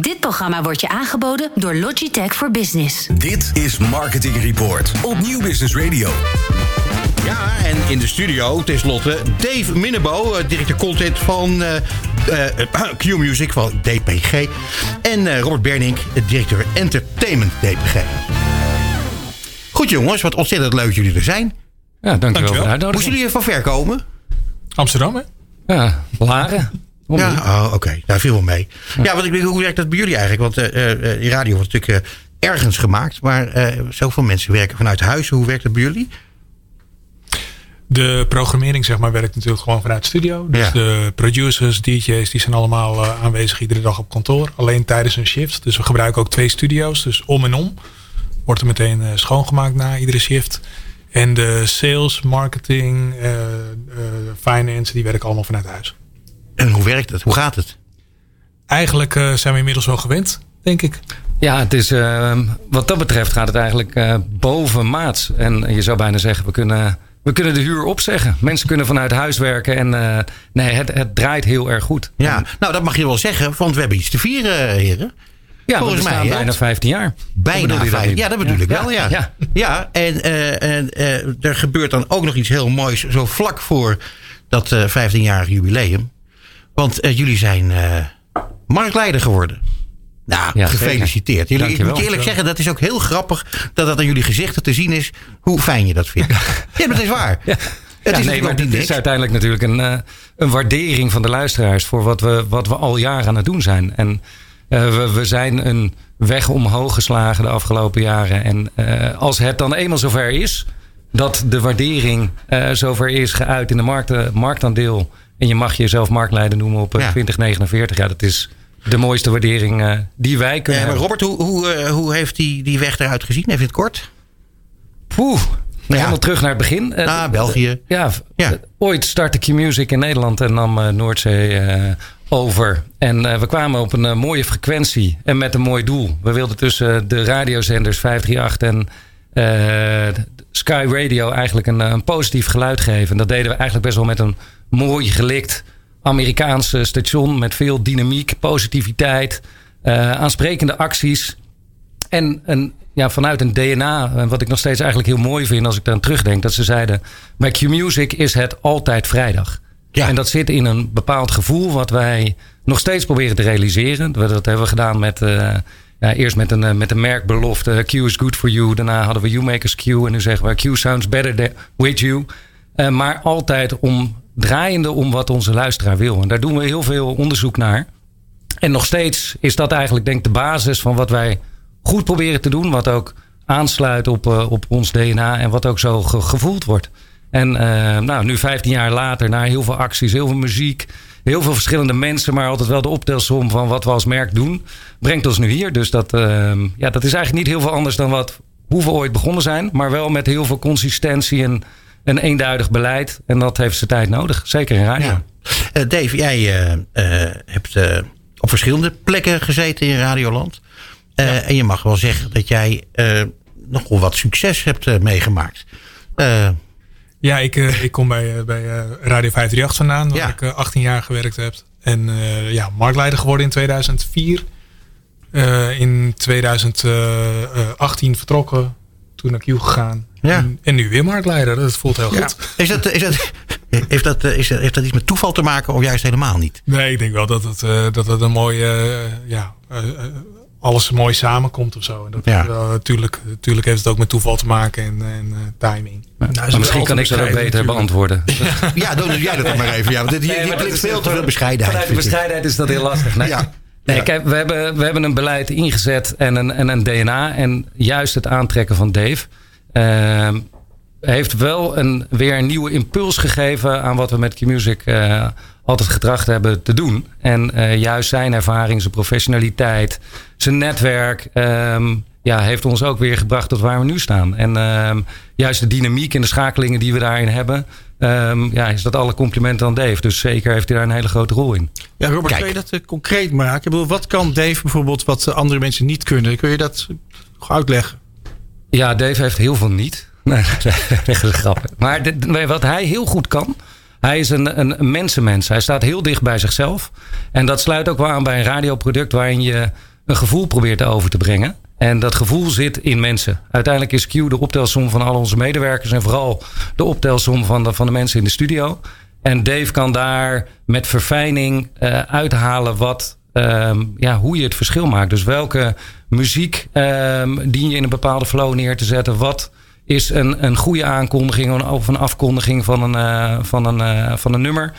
Dit programma wordt je aangeboden door Logitech voor Business. Dit is Marketing Report op Nieuw Business Radio. Ja, en in de studio tenslotte Dave Minnebo, eh, directeur content van uh, uh, Q-Music van DPG. En Robert Bernink, directeur entertainment DPG. Goed jongens, wat ontzettend leuk jullie er zijn. Ja, dankjewel, dankjewel. voor de uitnodiging. Moesten jullie van ver komen? Amsterdam, hè? Ja, Laren. Ja, oh, oké. Daar viel wel mee. Ja, want ik, hoe werkt dat bij jullie eigenlijk? Want uh, die radio wordt natuurlijk uh, ergens gemaakt. Maar zoveel mensen werken vanuit huis. Hoe werkt dat bij jullie? De programmering zeg maar, werkt natuurlijk gewoon vanuit de studio. Dus de producers, DJ's, die zijn allemaal aanwezig iedere dag op kantoor. Alleen tijdens een shift. Dus we gebruiken ook twee studio's. Dus om en om. Wordt er meteen schoongemaakt na iedere shift. En de sales, marketing, finance, die werken allemaal vanuit huis. En hoe werkt het? Hoe gaat het? Eigenlijk uh, zijn we inmiddels wel gewend, denk ik. Ja, het is, uh, wat dat betreft gaat het eigenlijk uh, boven maat. En je zou bijna zeggen, we kunnen, we kunnen de huur opzeggen. Mensen kunnen vanuit huis werken. En nee, het, het draait heel erg goed. Ja, nou dat mag je wel zeggen, want we hebben iets te vieren, heren. Ja, Volgens mij bijna 15 jaar. Bijna 15 Ja, dat bedoel ik wel, ja. Ja, ja. en, en er gebeurt dan ook nog iets heel moois zo vlak voor dat 15-jarig jubileum. Want uh, jullie zijn uh, marktleider geworden. Nou, ja, gefeliciteerd. Jullie, ik moet je eerlijk zeggen, dat is ook heel grappig dat dat aan jullie gezichten te zien is hoe fijn je dat vindt. ja, dat is waar. Ja. Het is, nee, maar is uiteindelijk natuurlijk een, uh, een waardering van de luisteraars voor wat we, wat we al jaren aan het doen zijn. En we, we zijn een weg omhoog geslagen de afgelopen jaren. En als het dan eenmaal zover is, dat de waardering zover is geuit in de markt, marktaandeel en je mag jezelf marktleider noemen op 2049. Ja, dat is de mooiste waardering uh, die wij kunnen maar Robert, hoe, hoe, uh, hoe heeft die, die weg eruit gezien? Even in het kort. Poeh. Ja. Helemaal terug naar het begin. Ah, België. Ja, ja. ooit startte Q-Music in Nederland en nam Noordzee over. En we kwamen op een mooie frequentie en met een mooi doel. We wilden tussen de radiozenders 538 en Sky Radio eigenlijk een, een positief geluid geven. En dat deden we eigenlijk best wel met een mooi gelikt Amerikaanse station met veel dynamiek, positiviteit, uh, aansprekende acties. En een, ja, vanuit een DNA, eh, wat ik nog steeds eigenlijk heel mooi vind als ik daar terugdenk, dat ze zeiden: bij Q-Music is het altijd vrijdag. Ja. En dat zit in een bepaald gevoel wat wij nog steeds proberen te realiseren. Dat hebben we gedaan met. Uh, ja, eerst met een, met een merkbelofte. Q is good for you. Daarna hadden we You Makers Q. En nu zeggen we Q sounds better with you. Uh, maar altijd om draaiende om wat onze luisteraar wil. En daar doen we heel veel onderzoek naar. En nog steeds is dat eigenlijk denk ik de basis van wat wij goed proberen te doen. Wat ook aansluit op, uh, op ons DNA en wat ook zo ge gevoeld wordt. En uh, nou, nu 15 jaar later, na heel veel acties, heel veel muziek, heel veel verschillende mensen, maar altijd wel de optelsom van wat we als merk doen, brengt ons nu hier. Dus dat, uh, ja, dat is eigenlijk niet heel veel anders dan wat, hoe we ooit begonnen zijn, maar wel met heel veel consistentie en een eenduidig beleid. En dat heeft zijn tijd nodig. Zeker in radio. Ja. Uh, Dave, jij uh, uh, hebt op verschillende plekken gezeten in Radioland. Ja. En je mag wel zeggen dat jij nogal wat succes hebt meegemaakt. ja, ik, ik kom bij, bij Radio 538 vandaan, waar ja. ik 18 jaar gewerkt heb. En ja, marktleider geworden in 2004. in 2018 vertrokken, toen naar Q gegaan. Ja. En, nu weer marktleider. Dat voelt heel goed. Is dat, is dat, heeft, dat, is dat, heeft dat iets met toeval te maken of juist helemaal niet? Nee, ik denk wel dat het, uh, dat het een mooie... Uh, ja, uh, alles mooi samenkomt of zo. En dat, ja. natuurlijk, natuurlijk heeft het ook met toeval te maken en, en timing. Nou, maar misschien kan ik dat ook beter beantwoorden. Ja, ja doe jij dat maar even. Ja, want dit, hier, nee, hier veel te veel bescheidenheid. Vanuit de bescheidenheid is dat heel lastig. Nee. Ja. Nee, kijk, we hebben, we hebben een beleid ingezet en een, en een DNA. En juist het aantrekken van Dave uh, heeft wel een, weer een nieuwe impuls gegeven aan wat we met Q-Music uh, altijd getracht hebben te doen. En uh, juist zijn ervaring, zijn professionaliteit, zijn netwerk. Um, ja, heeft ons ook weer gebracht tot waar we nu staan. En um, juist de dynamiek en de schakelingen die we daarin hebben. Um, ja, is dat alle complimenten aan Dave. Dus zeker heeft hij daar een hele grote rol in. Ja, Robert, Kijk. kun je dat uh, concreet maken? Ik bedoel, wat kan Dave bijvoorbeeld wat andere mensen niet kunnen? Kun je dat uitleggen? Ja, Dave heeft heel veel niet. Nee, dat is grappig. Maar wat hij heel goed kan, Hij is een, een mensenmens. Hij staat heel dicht bij zichzelf. En dat sluit ook wel aan bij een radioproduct waarin je een gevoel probeert over te brengen. En dat gevoel zit in mensen. Uiteindelijk is Q de optelsom van al onze medewerkers en vooral de optelsom van de, van de mensen in de studio. En Dave kan daar met verfijning uh, uithalen wat, um, ja, hoe je het verschil maakt. Dus welke muziek um, dien je in een bepaalde flow neer te zetten? Wat is een, een goede aankondiging of een afkondiging van een, uh, van een, uh, van een nummer?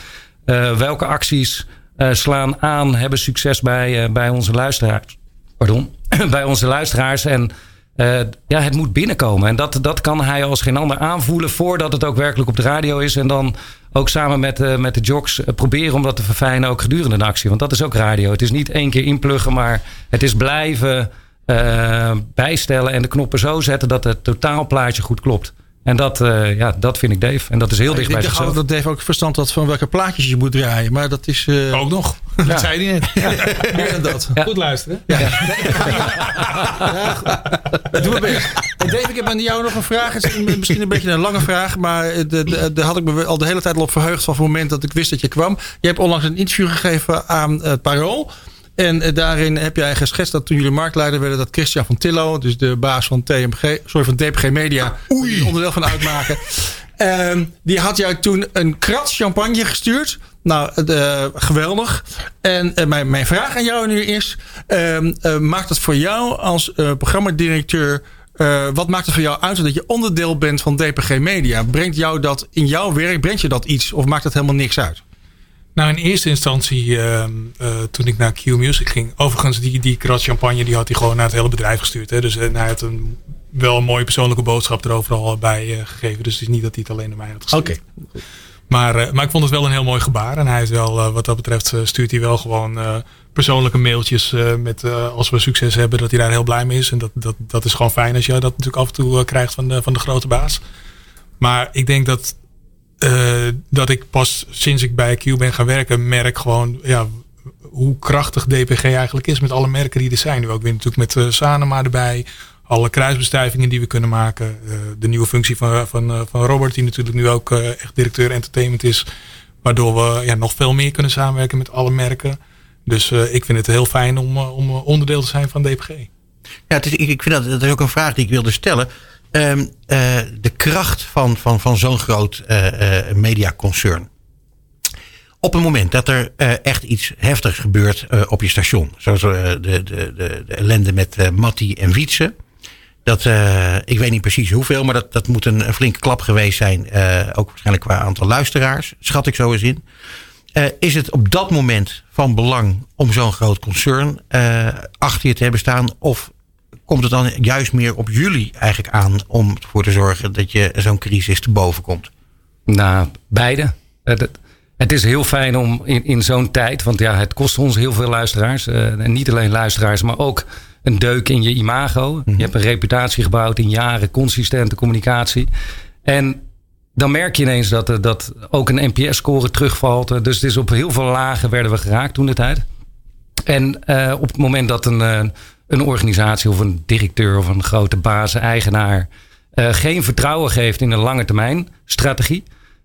welke acties slaan aan, hebben succes bij, bij onze luisteraars? Pardon, bij onze luisteraars. En uh, ja, het moet binnenkomen. En dat, dat kan hij als geen ander aanvoelen voordat het ook werkelijk op de radio is. En dan ook samen met, uh, met de jocks uh, proberen om dat te verfijnen ook gedurende de actie. Want dat is ook radio. Het is niet één keer inpluggen, maar het is blijven bijstellen en de knoppen zo zetten dat het totaalplaatje goed klopt. En dat, uh, ja, dat vind ik Dave. En dat is heel dicht bij zichzelf. Ik dat Dave ook verstand had van welke plaatjes je moet draaien. Maar dat is... Uh... Ook nog. Ja. Dat zei hij net. Ja. Meer dan dat. Ja. Goed luisteren. Ja. ja. Doe mijn best. En Dave, ik heb aan jou nog een vraag. Het is misschien een beetje een lange vraag. Maar daar had ik me al de hele tijd al op verheugd. Van het moment dat ik wist dat je kwam. Je hebt onlangs een interview gegeven aan het Parool. En eh, daarin heb jij geschetst dat toen jullie marktleider werden, dat Christian van Tillo, dus de baas van TMG, sorry, van DPG Media, Oei. onderdeel van uitmaken. Um, die had jou toen een krat champagne gestuurd. Nou, uh, geweldig. En uh, mijn, mijn vraag aan jou nu is: uh, maakt het voor jou als programmadirecteur. wat maakt het voor jou uit dat je onderdeel bent van DPG Media? Brengt jou dat in jouw werk, brengt je dat iets of maakt het helemaal niks uit? Nou, in eerste instantie, uh, uh, toen ik naar Q Music ging. Overigens, die, die krat champagne die had hij gewoon naar het hele bedrijf gestuurd. Hè. Dus uh, hij had een, wel een mooie persoonlijke boodschap er overal bij gegeven. Dus het is niet dat hij het alleen naar mij had gestuurd. Oké. Okay. Maar, maar ik vond het wel een heel mooi gebaar. En hij is wel, wat dat betreft, stuurt hij wel gewoon persoonlijke mailtjes met als we succes hebben, dat hij daar heel blij mee is. En dat, dat, dat is gewoon fijn als je dat natuurlijk af en toe krijgt van de, van de grote baas. Maar ik denk dat uh, dat ik pas sinds ik bij Q ben gaan werken, merk gewoon ja, hoe krachtig DPG eigenlijk is met alle merken die er zijn. Nu ook weer natuurlijk met uh, Sanema erbij. Alle kruisbestuivingen die we kunnen maken. Uh, de nieuwe functie van, van, van Robert, die natuurlijk nu ook echt directeur entertainment is. Waardoor we ja, nog veel meer kunnen samenwerken met alle merken. Dus ik vind het heel fijn om, om onderdeel te zijn van DPG. Ja, het is, ik vind dat, dat is ook een vraag die ik wilde stellen. Um, uh, de kracht van, van, van zo'n groot uh, mediaconcern. Op het moment dat er echt iets heftigs gebeurt op je station. Zoals de, de, de, de ellende met Matti en Wietse. Dat, ik weet niet precies hoeveel, maar dat, dat moet een, een flinke klap geweest zijn. ook waarschijnlijk qua aantal luisteraars, schat ik zo eens in. is het op dat moment van belang om zo'n groot concern achter je te hebben staan? Of komt het dan juist meer op jullie eigenlijk aan om ervoor te zorgen dat je zo'n crisis te boven komt? Nou, beide. Het, het is heel fijn om in, in zo'n tijd, want ja, het kost ons heel veel luisteraars. Uh, en niet alleen luisteraars, maar ook een deuk in je imago. Je mhm. hebt een reputatie gebouwd in jaren, consistente communicatie. En dan merk je ineens dat, dat ook een NPS-score terugvalt. Dus het is op heel veel lagen werden we geraakt toen de tijd. En uh, op het moment dat een, een organisatie of een directeur of een grote baas, eigenaar uh, geen vertrouwen geeft in een lange termijn strategie.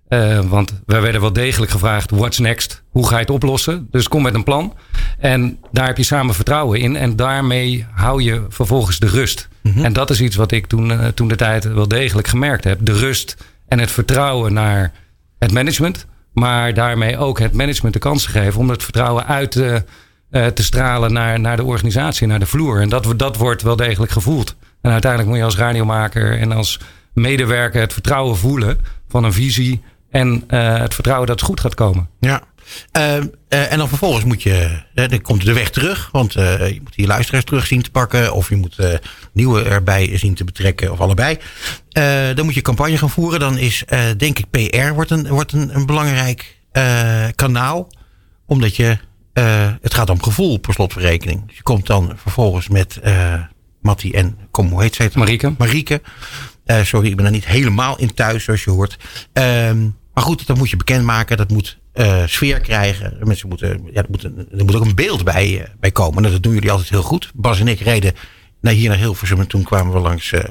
Uh, want wij werden wel degelijk gevraagd: what's next? Hoe ga je het oplossen? Dus kom met een plan. En daar heb je samen vertrouwen in. En daarmee hou je vervolgens de rust. Mm -hmm. En dat is iets wat ik toen, uh, toen de tijd wel degelijk gemerkt heb: de rust en het vertrouwen naar het management. Maar daarmee ook het management de kans geven om het vertrouwen uit te te stralen naar, naar de organisatie, naar de vloer. En dat, dat wordt wel degelijk gevoeld. En uiteindelijk moet je als radiomaker en als medewerker het vertrouwen voelen van een visie en uh, het vertrouwen dat het goed gaat komen. Ja. Uh, en dan vervolgens moet je, dan komt de weg terug, want je moet die luisteraars terug zien te pakken, of je moet nieuwe erbij zien te betrekken, of allebei. dan moet je campagne gaan voeren. Dan is, denk ik, PR wordt een, wordt een, een belangrijk kanaal, omdat je uh, het gaat om gevoel per slotverrekening. Dus je komt dan vervolgens met uh, Matti en, kom, hoe heet zij het? Marieke. Marieke. Uh, sorry, ik ben er niet helemaal in thuis, zoals je hoort. Um, maar goed, dat moet je bekendmaken. Dat moet sfeer krijgen. Mensen moeten, ja, er, moet een, er moet ook een beeld bij, bij komen. Dat doen jullie altijd heel goed. Bas en ik reden Nee, hier naar Hilversum. En toen kwamen we langs uh,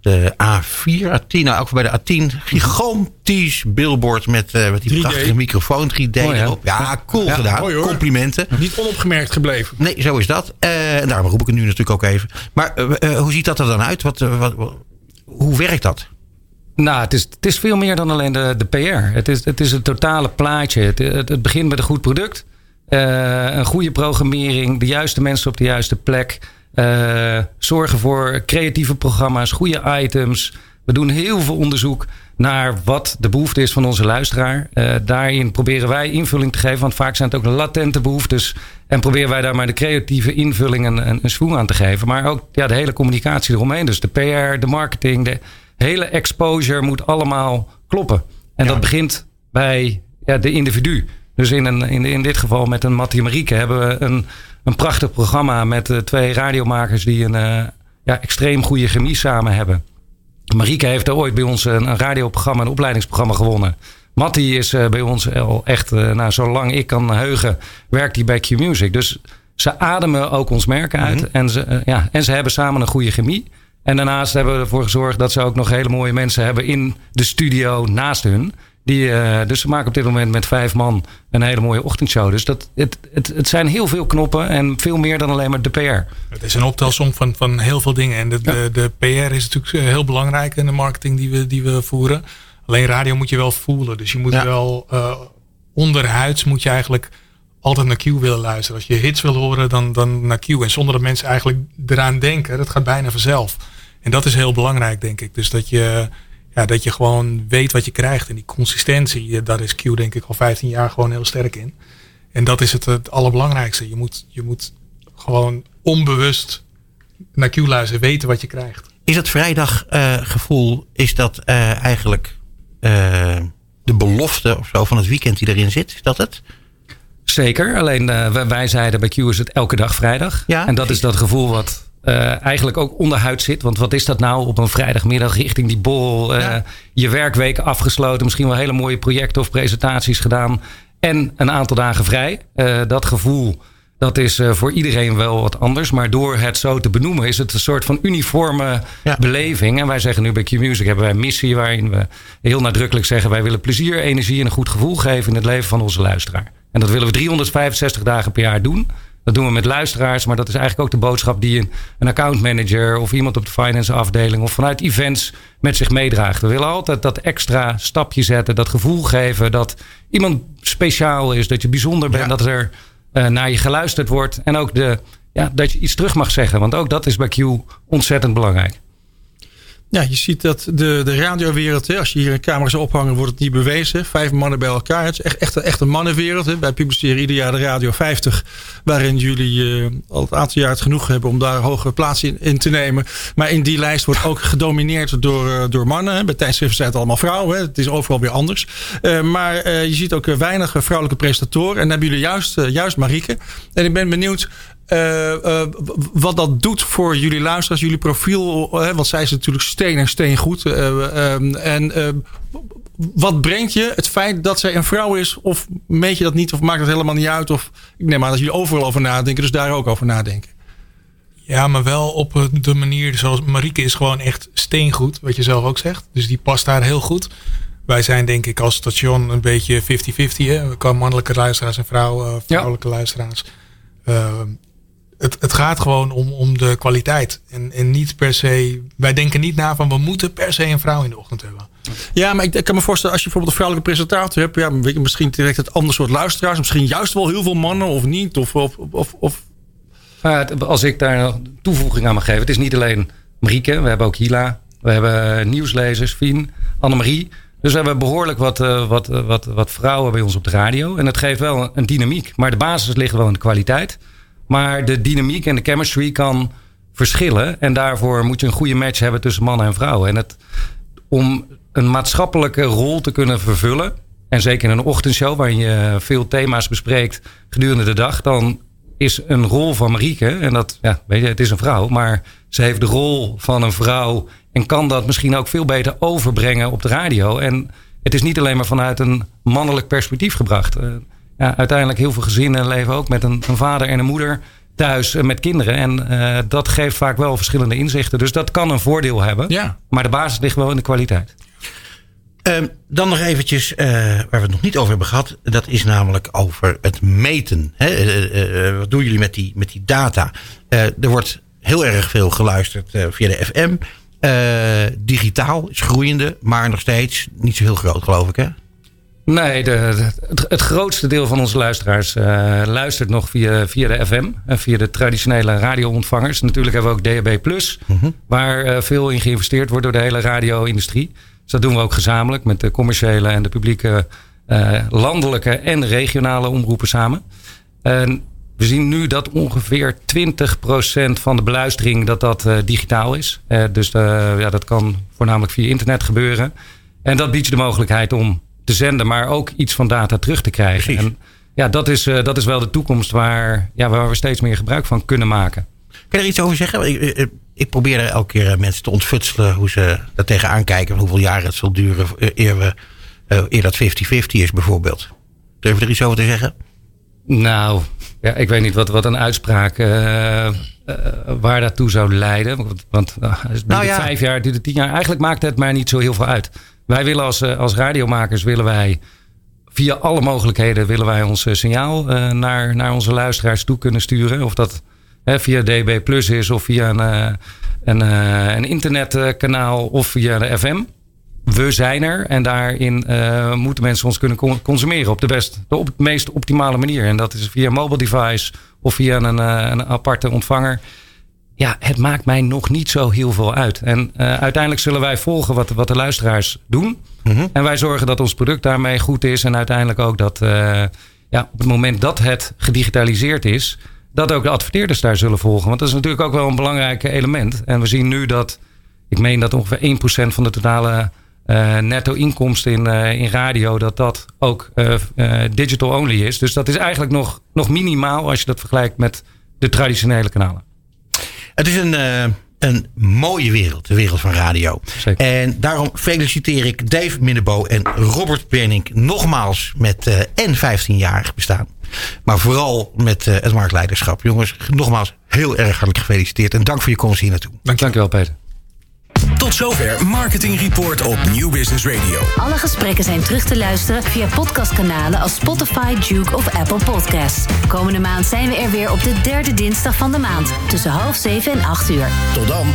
de A4, A10. Nou, ook bij de A10. Gigantisch billboard met, uh, met die 3D. prachtige microfoon. 3D oh, ja. erop. Ja, cool ja, gedaan. Mooi, Complimenten. Niet onopgemerkt gebleven. Nee, zo is dat. Uh, en daarom roep ik het nu natuurlijk ook even. Maar hoe ziet dat er dan uit? Wat, wat, wat, hoe werkt dat? Nou, het is, het is veel meer dan alleen de, de PR. Het is, het is het totale plaatje. Het, het, het begint met een goed product. een goede programmering. De juiste mensen op de juiste plek. Uh, zorgen voor creatieve programma's, goede items. We doen heel veel onderzoek naar wat de behoefte is van onze luisteraar. Uh, daarin proberen wij invulling te geven, want vaak zijn het ook latente behoeftes. En proberen wij daar maar de creatieve invulling en een, een aan te geven. Maar ook ja, de hele communicatie eromheen. Dus de PR, de marketing, de hele exposure moet allemaal kloppen. En dat begint bij ja, de individu. Dus in, een, in, in dit geval met een Mattie Marieke hebben we een een prachtig programma met uh, twee radiomakers die een uh, ja, extreem goede chemie samen hebben. Marieke heeft er ooit bij ons een, een radioprogramma, een opleidingsprogramma gewonnen. Mattie is uh, bij ons al echt, nou, zolang ik kan heugen, werkt hij bij Q-Music. Dus ze ademen ook ons merk uit. Mhm. en, ze, ja, en ze hebben samen een goede chemie. En daarnaast hebben we ervoor gezorgd dat ze ook nog hele mooie mensen hebben in de studio naast hun. Die, uh, dus ze maken op dit moment met vijf man een hele mooie ochtendshow. Dus dat, het, het, het zijn heel veel knoppen en veel meer dan alleen maar de PR. Het is een optelsom van, van heel veel dingen. En de, de, de PR is natuurlijk eh, heel belangrijk in de marketing die we, die we voeren. Alleen radio moet je wel voelen. Dus je moet wel uh, onderhuids moet je eigenlijk altijd naar Q willen luisteren. Als je hits wil horen, dan, dan naar Q. En zonder dat mensen eigenlijk eraan denken, dat gaat bijna vanzelf. En dat is heel belangrijk, denk ik. Dus dat je ja, dat je gewoon weet wat je krijgt. En die consistentie, daar is Q denk ik al 15 jaar gewoon heel sterk in. En dat is het, het allerbelangrijkste. Je moet, je moet gewoon onbewust naar Q luisteren, weten wat je krijgt. Is het vrijdaggevoel, uh, is dat uh, eigenlijk uh, de belofte of zo van het weekend die erin zit? Is dat het? Zeker, alleen wij zeiden bij Q is het elke dag vrijdag. Ja, en dat is dat gevoel wat uh, eigenlijk ook onderhuid zit. Want wat is dat nou op een vrijdagmiddag richting die bol? Uh, Je werkweek afgesloten, misschien wel hele mooie projecten of presentaties gedaan. En een aantal dagen vrij. Uh, dat gevoel, dat is voor iedereen wel wat anders. Maar door het zo te benoemen is het een soort van uniforme ja. beleving. En wij zeggen nu bij Q-Music hebben wij een missie waarin we heel nadrukkelijk zeggen... wij willen plezier, energie en een goed gevoel geven in het leven van onze luisteraar. En dat willen we 365 dagen per jaar doen... Dat doen we met luisteraars, maar dat is eigenlijk ook de boodschap die een, een accountmanager of iemand op de finance afdeling of vanuit events met zich meedraagt. We willen altijd dat extra stapje zetten, dat gevoel geven dat iemand speciaal is, dat je bijzonder bent, dat er uh, naar je geluisterd wordt en ook de, ja, dat je iets terug mag zeggen. Want ook dat is bij Q ontzettend belangrijk. Ja, je ziet dat de, de radiowereld, hè, als je hier een camera zou ophangen, wordt het niet bewezen. Vijf mannen bij elkaar. Het is echt, echt, echt een mannenwereld. Hè. Wij publiceren ieder jaar de Radio 50, waarin jullie uh, al het aantal jaar het genoeg hebben om daar hogere plaats in, in, te nemen. Maar in die lijst wordt ook gedomineerd door, uh, door mannen. Hè. Bij tijdschriften zijn het allemaal vrouwen. Hè. Het is overal weer anders. Uh, maar je ziet ook weinig vrouwelijke presentatoren. En dan hebben jullie juist, juist Marieke. En ik ben benieuwd uh, uh, wat dat doet voor jullie luisteraars, jullie profiel. Uh, want zij is natuurlijk steen en steen goed. Ehm, en wat brengt je het feit dat zij een vrouw is? Of meet je dat niet? Of maakt het helemaal niet uit? Of ik neem aan dat jullie overal over nadenken, dus daar ook over nadenken. Ja, maar wel op de manier zoals Marieke is gewoon echt steengoed, wat je zelf ook zegt. Dus die past daar heel goed. Wij zijn denk ik als station een beetje 50-50. We komen mannelijke luisteraars en vrouw, vrouwelijke ja. luisteraars. Ehm, het, het gaat gewoon om, om de kwaliteit. En, en niet per se. Wij denken niet na van we moeten per se een vrouw in de ochtend hebben. Ja, maar ik, ik kan me voorstellen, als je bijvoorbeeld een vrouwelijke presentator hebt, ja, weet je, misschien direct het ander soort luisteraars. Misschien juist wel heel veel mannen of niet. Of, of, of, of. als ik daar toevoeging aan mag geven. Het is niet alleen Marieke, we hebben ook Hila. We hebben nieuwslezers, Fien, Annemarie. Dus we hebben behoorlijk wat, uh, wat, wat, wat vrouwen bij ons op de radio. En dat geeft wel een dynamiek. Maar de basis ligt wel in de kwaliteit. Maar de dynamiek en de chemistry kan verschillen. En daarvoor moet je een goede match hebben tussen mannen en vrouwen. En het, om een maatschappelijke rol te kunnen vervullen. En zeker in een ochtendshow waarin je veel thema's bespreekt gedurende de dag. Dan is een rol van Marieke. En dat, ja, weet je, het is een vrouw. Maar ze heeft de rol van een vrouw. En kan dat misschien ook veel beter overbrengen op de radio. En het is niet alleen maar vanuit een mannelijk perspectief gebracht. Ja, uiteindelijk heel veel gezinnen leven ook met een, een vader en een moeder thuis met kinderen. En dat geeft vaak wel verschillende inzichten. Dus dat kan een voordeel hebben. Ja. Maar de basis ligt wel in de kwaliteit. Ehm, dan nog eventjes, uh, waar we het nog niet over hebben gehad. Dat is namelijk over het meten. Hè? Uh, wat doen jullie met die, met die data? er wordt heel erg veel geluisterd via de FM. digitaal is groeiende, maar nog steeds niet zo heel groot, geloof ik, hè? Nee, de, het, het, grootste deel van onze luisteraars luistert nog via, via de FM. en via de traditionele radioontvangers. Natuurlijk hebben we ook DAB+, mhm. waar veel in geïnvesteerd wordt door de hele radio-industrie. Dus dat doen we ook gezamenlijk met de commerciële en de publieke uh, landelijke en regionale omroepen samen. En we zien nu dat ongeveer 20% van de beluistering dat dat digitaal is. Dus ja, dat kan voornamelijk via internet gebeuren. En dat biedt je de mogelijkheid om te zenden, maar ook iets van data terug te krijgen. En ja, dat is, dat is wel de toekomst waar, ja, waar we steeds meer gebruik van kunnen maken. Kun je er iets over zeggen? ik probeer er elke keer eh, mensen te ontfutselen hoe ze daar tegenaan kijken. Hoeveel jaren het zal duren eh, eer, we, eer dat 50-50 is bijvoorbeeld. Durf je er iets over te zeggen? Nou, ja, ik weet niet wat, wat een uitspraak uh, uh, waar daartoe zou leiden. Want, want uh, het nou ja. vijf jaar, duurt het tien jaar. Eigenlijk maakt het maar niet zo heel veel uit. Wij willen als, als radiomakers willen wij via alle mogelijkheden willen wij ons signaal naar, naar onze luisteraars toe kunnen sturen. Of dat via DB Plus is of via een, eh, een, eh, internetkanaal of via de FM. We zijn er en daarin moeten mensen ons kunnen consumeren op de, best, de meest optimale manier. En dat is via mobile device of via een, een aparte ontvanger ja, het maakt mij nog niet zo heel veel uit. En uh, uiteindelijk zullen wij volgen wat, wat de luisteraars doen. Mm En wij zorgen dat ons product daarmee goed is. En uiteindelijk ook dat uh, ja, op het moment dat het gedigitaliseerd is, dat ook de adverteerders daar zullen volgen. Want dat is natuurlijk ook wel een belangrijk element. En we zien nu dat, ik meen dat ongeveer 1% van de totale uh, netto inkomsten in, in radio, dat dat ook digital only is. Dus dat is eigenlijk nog, nog minimaal als je dat vergelijkt met de traditionele kanalen. Het is een, een mooie wereld, de wereld van radio. Zeker. En daarom feliciteer ik Dave Minnebo en Robert Benink nogmaals met en 15-jarig bestaan. Maar vooral met uh, het marktleiderschap. Jongens, nogmaals heel erg hartelijk gefeliciteerd. En dank voor je komst hier naartoe. Dank je wel, Peter. Tot zover Marketing Report op New Business Radio. Alle gesprekken zijn terug te luisteren via podcastkanalen als Spotify, Duke of Apple Podcasts. Komende maand zijn we er weer op de derde dinsdag van de maand. Tussen half zeven en acht uur. Tot dan.